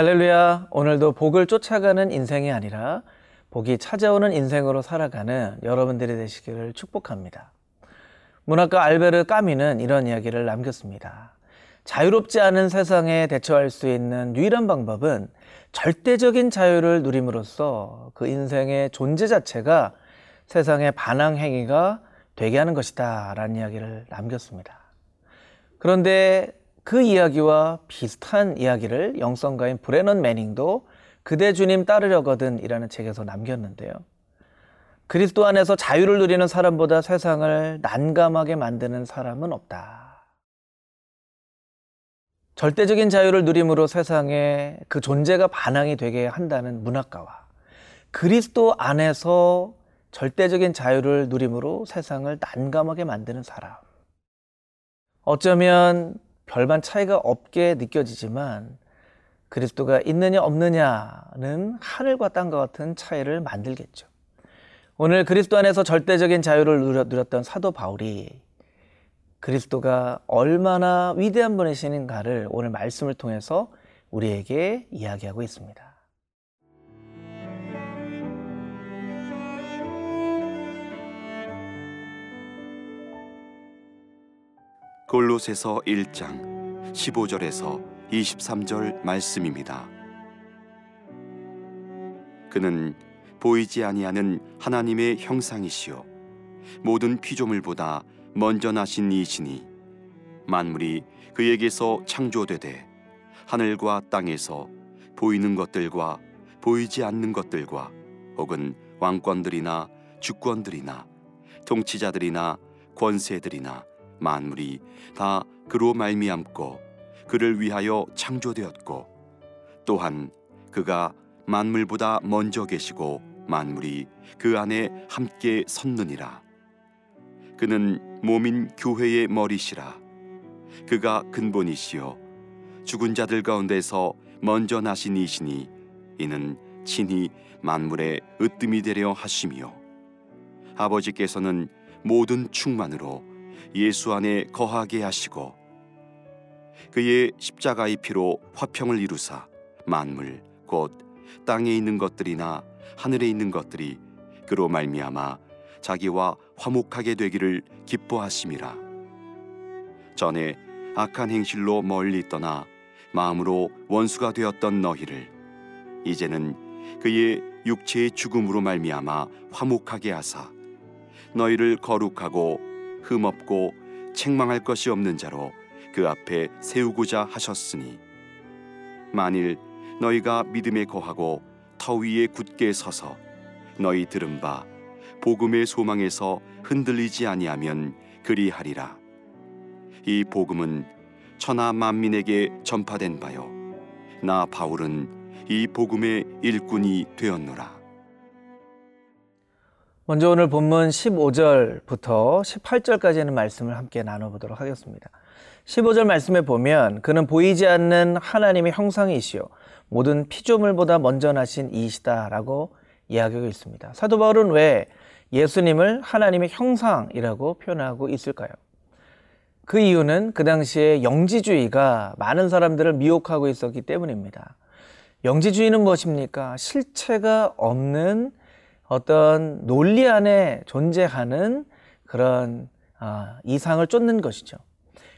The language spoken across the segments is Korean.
할렐루야. 오늘도 복을 쫓아가는 인생이 아니라 복이 찾아오는 인생으로 살아가는 여러분들이 되시기를 축복합니다. 문학가 알베르 까미는 이런 이야기를 남겼습니다. 자유롭지 않은 세상에 대처할 수 있는 유일한 방법은 절대적인 자유를 누림으로써 그 인생의 존재 자체가 세상의 반항 행위가 되게 하는 것이다. 라는 이야기를 남겼습니다. 그런데 그 이야기와 비슷한 이야기를 영성가인 브레넌 매닝도 그대 주님 따르려거든 이라는 책에서 남겼는데요. 그리스도 안에서 자유를 누리는 사람보다 세상을 난감하게 만드는 사람은 없다. 절대적인 자유를 누림으로 세상에 그 존재가 반항이 되게 한다는 문학가와 그리스도 안에서 절대적인 자유를 누림으로 세상을 난감하게 만드는 사람. 어쩌면 별반 차이가 없게 느껴지지만 그리스도가 있느냐 없느냐는 하늘과 땅과 같은 차이를 만들겠죠. 오늘 그리스도 안에서 절대적인 자유를 누렸던 사도 바울이 그리스도가 얼마나 위대한 분이신가를 오늘 말씀을 통해서 우리에게 이야기하고 있습니다. 골로새서 1장 15절에서 23절 말씀입니다. 그는 보이지 아니하는 하나님의 형상이시요 모든 피조물보다 먼저 나신 이시니 만물이 그에게서 창조되되 하늘과 땅에서 보이는 것들과 보이지 않는 것들과 혹은 왕권들이나 주권들이나 통치자들이나 권세들이나 만물이 다 그로 말미암고 그를 위하여 창조되었고 또한 그가 만물보다 먼저 계시고 만물이 그 안에 함께 섰느니라. 그는 몸인 교회의 머리시라. 그가 근본이시요 죽은 자들 가운데서 먼저 나신 이시니 이는 친히 만물의 으뜸이 되려 하심이요. 아버지께서는 모든 충만으로 예수 안에 거하게 하시고 그의 십자가의 피로 화평을 이루사 만물 곧 땅에 있는 것들이나 하늘에 있는 것들이 그로 말미암아 자기와 화목하게 되기를 기뻐하심이라. 전에 악한 행실로 멀리 떠나 마음으로 원수가 되었던 너희를 이제는 그의 육체의 죽음으로 말미암아 화목하게 하사 너희를 거룩하고 흠없고 책망할 것이 없는 자로 그 앞에 세우고자 하셨으니 만일 너희가 믿음에 거하고 터 위에 굳게 서서 너희 들은 바 복음의 소망에서 흔들리지 아니하면 그리하리라. 이 복음은 천하 만민에게 전파된 바요. 나 바울은 이 복음의 일꾼이 되었노라 먼저 오늘 본문 15절부터 18절까지는 말씀을 함께 나눠보도록 하겠습니다. 15절 말씀에 보면 그는 보이지 않는 하나님의 형상이시요 모든 피조물보다 먼저 나신 이시다라고 이야기하고 있습니다. 사도 바울은 왜 예수님을 하나님의 형상이라고 표현하고 있을까요? 그 이유는 그 당시에 영지주의가 많은 사람들을 미혹하고 있었기 때문입니다. 영지주의는 무엇입니까? 실체가 없는 어떤 논리 안에 존재하는 그런 아, 이상을 쫓는 것이죠.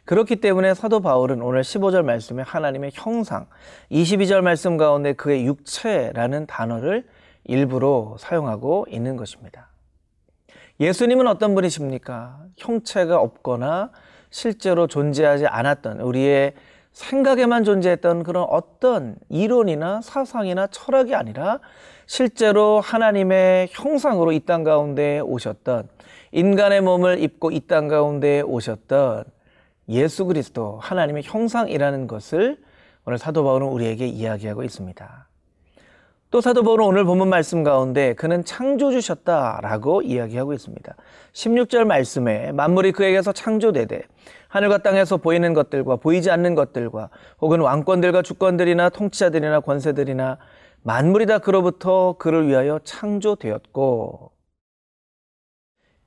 그렇기 때문에 사도 바울은 오늘 15절 말씀에 하나님의 형상, 22절 말씀 가운데 그의 육체라는 단어를 일부러 사용하고 있는 것입니다. 예수님은 어떤 분이십니까? 형체가 없거나 실제로 존재하지 않았던 우리의 생각에만 존재했던 그런 어떤 이론이나 사상이나 철학이 아니라 실제로 하나님의 형상으로 이 땅 가운데 오셨던 인간의 몸을 입고 이 땅 가운데 오셨던 예수 그리스도 하나님의 형상이라는 것을 오늘 사도 바울은 우리에게 이야기하고 있습니다. 또 사도 바울은 오늘 본문 말씀 가운데 그는 창조주셨다라고 이야기하고 있습니다. 16절 말씀에 만물이 그에게서 창조되되 하늘과 땅에서 보이는 것들과 보이지 않는 것들과 혹은 왕권들과 주권들이나 통치자들이나 권세들이나 만물이 다 그로부터 그를 위하여 창조되었고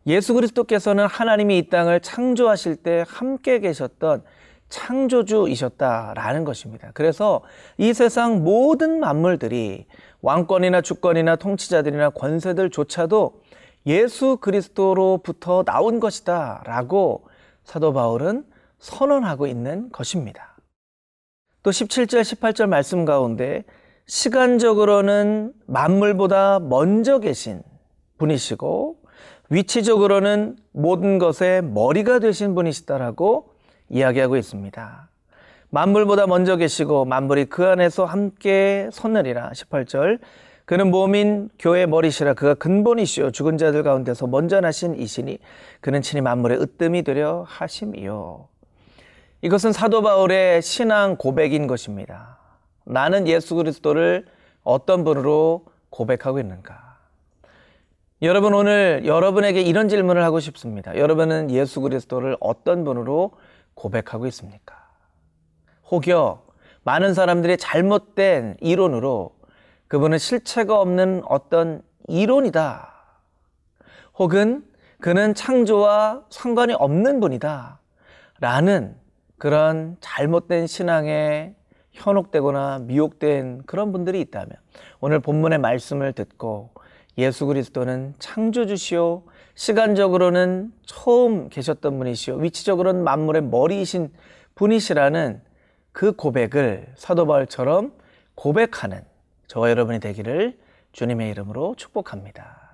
예수 그리스도께서는 하나님이 이 땅을 창조하실 때 함께 계셨던 창조주이셨다라는 것입니다. 그래서 이 세상 모든 만물들이 왕권이나 주권이나 통치자들이나 권세들조차도 예수 그리스도로부터 나온 것이다 라고 사도 바울은 선언하고 있는 것입니다. 또 17절, 18절 말씀 가운데 시간적으로는 만물보다 먼저 계신 분이시고 위치적으로는 모든 것의 머리가 되신 분이시다라고 이야기하고 있습니다. 만물보다 먼저 계시고 만물이 그 안에서 함께 섰느니라 18절 그는 몸인 교회 머리시라 그가 근본이시요 죽은 자들 가운데서 먼저 나신 이시니 그는 친히 만물의 으뜸이 되려 하심이요 이것은 사도 바울의 신앙 고백인 것입니다. 나는 예수 그리스도를 어떤 분으로 고백하고 있는가? 여러분 오늘 여러분에게 이런 질문을 하고 싶습니다. 여러분은 예수 그리스도를 어떤 분으로 고백하고 있습니까? 혹여 많은 사람들이 잘못된 이론으로 그분은 실체가 없는 어떤 이론이다. 혹은 그는 창조와 상관이 없는 분이다. 라는 그런 잘못된 신앙에 현혹되거나 미혹된 그런 분들이 있다면 오늘 본문의 말씀을 듣고 예수 그리스도는 창조주시오 시간적으로는 처음 계셨던 분이시오 위치적으로는 만물의 머리이신 분이시라는 그 고백을 사도 바울처럼 고백하는 저와 여러분이 되기를 주님의 이름으로 축복합니다.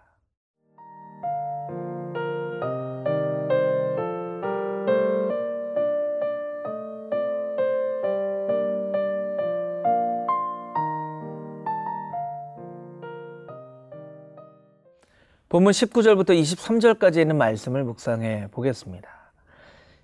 본문 19절부터 23절까지 있는 말씀을 묵상해 보겠습니다.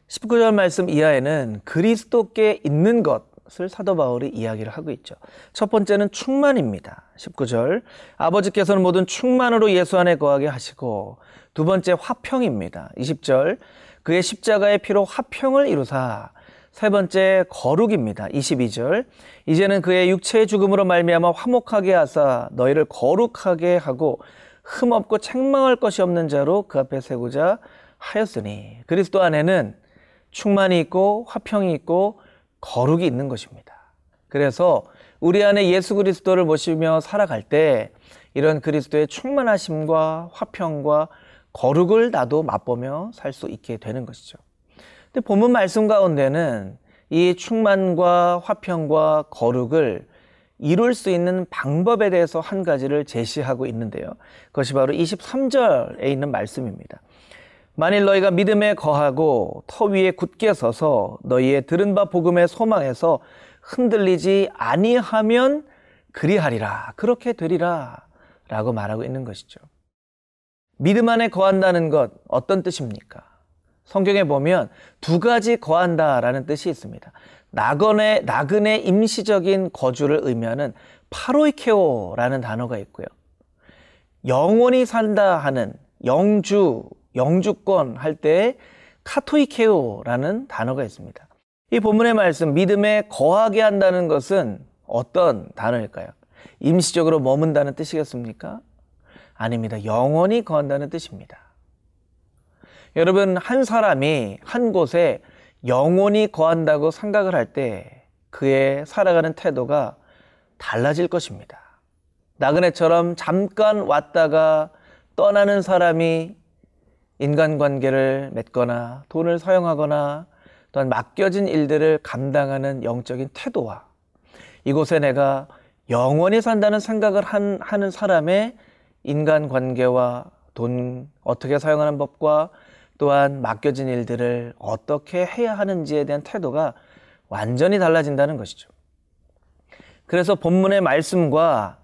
19절 말씀 이하에는 그리스도께 있는 것을 사도 바울이 이야기를 하고 있죠. 첫 번째는 충만입니다. 19절 아버지께서는 모든 충만으로 예수 안에 거하게 하시고 두 번째 화평입니다. 20절 그의 십자가의 피로 화평을 이루사 세 번째 거룩입니다. 22절 이제는 그의 육체의 죽음으로 말미암아 화목하게 하사 너희를 거룩하게 하고 흠없고 책망할 것이 없는 자로 그 앞에 세고자 하였으니 그리스도 안에는 충만이 있고 화평이 있고 거룩이 있는 것입니다. 그래서 우리 안에 예수 그리스도를 모시며 살아갈 때 이런 그리스도의 충만하심과 화평과 거룩을 나도 맛보며 살 수 있게 되는 것이죠. 근데 본문 말씀 가운데는 이 충만과 화평과 거룩을 이룰 수 있는 방법에 대해서 한 가지를 제시하고 있는데요. 그것이 바로 23절에 있는 말씀입니다. 만일 너희가 믿음에 거하고 터 위에 굳게 서서 너희의 들은 바 복음의 소망에서 흔들리지 아니하면 그리하리라. 그렇게 되리라. 라고 말하고 있는 것이죠. 믿음 안에 거한다는 것 어떤 뜻입니까? 성경에 보면 두 가지 거한다라는 뜻이 있습니다. 나그네, 나그네 임시적인 거주를 의미하는 파로이케오라는 단어가 있고요. 영원히 산다 하는 영주, 영주권 할 때 카토이케오라는 단어가 있습니다. 이 본문의 말씀, 믿음에 거하게 한다는 것은 어떤 단어일까요? 임시적으로 머문다는 뜻이겠습니까? 아닙니다. 영원히 거한다는 뜻입니다. 여러분, 한 사람이 한 곳에 영원히 거한다고 생각을 할 때 그의 살아가는 태도가 달라질 것입니다. 나그네처럼 잠깐 왔다가 떠나는 사람이 인간관계를 맺거나 돈을 사용하거나 또한 맡겨진 일들을 감당하는 영적인 태도와 이곳에 내가 영원히 산다는 생각을 한, 하는 사람의 인간관계와 돈 어떻게 사용하는 법과 또한 맡겨진 일들을 어떻게 해야 하는지에 대한 태도가 완전히 달라진다는 것이죠. 그래서 본문의 말씀과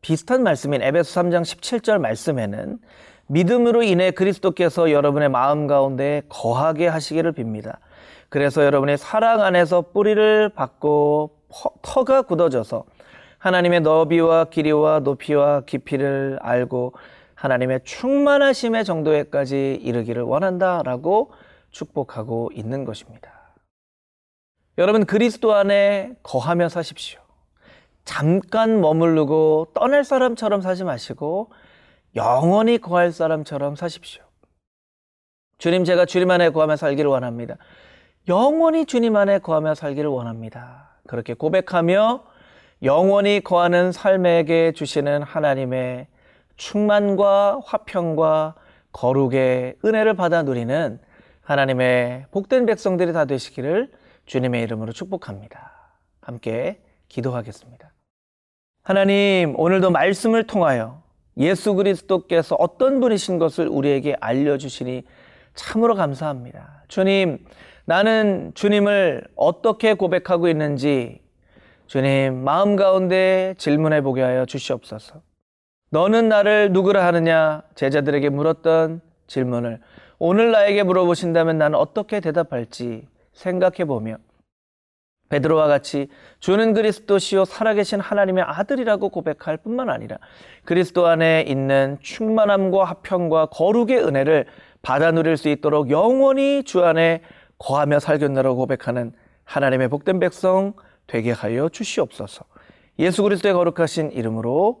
비슷한 말씀인 에베소 3장 17절 말씀에는 믿음으로 인해 그리스도께서 여러분의 마음 가운데 거하게 하시기를 빕니다. 그래서 여러분의 사랑 안에서 뿌리를 받고 터가 굳어져서 하나님의 너비와 길이와 높이와 깊이를 알고 하나님의 충만하심의 정도에까지 이르기를 원한다라고 축복하고 있는 것입니다. 여러분 그리스도 안에 거하며 사십시오. 잠깐 머무르고 떠날 사람처럼 사지 마시고 영원히 거할 사람처럼 사십시오. 주님 제가 주님 안에 거하며 살기를 원합니다. 영원히 주님 안에 거하며 살기를 원합니다. 그렇게 고백하며 영원히 거하는 삶에게 주시는 하나님의 충만과 화평과 거룩의 은혜를 받아 누리는 하나님의 복된 백성들이 다 되시기를 주님의 이름으로 축복합니다. 함께 기도하겠습니다. 하나님, 오늘도 말씀을 통하여 예수 그리스도께서 어떤 분이신 것을 우리에게 알려주시니 참으로 감사합니다. 주님, 나는 주님을 어떻게 고백하고 있는지 주님 마음 가운데 질문해 보게 하여 주시옵소서. 너는 나를 누구라 하느냐 제자들에게 물었던 질문을 오늘 나에게 물어보신다면 나는 어떻게 대답할지 생각해 보며 베드로와 같이 주는 그리스도시요 살아계신 하나님의 아들이라고 고백할 뿐만 아니라 그리스도 안에 있는 충만함과 화평과 거룩의 은혜를 받아 누릴 수 있도록 영원히 주 안에 거하며 살겠노라고 고백하는 하나님의 복된 백성 되게 하여 주시옵소서. 예수 그리스도의 거룩하신 이름으로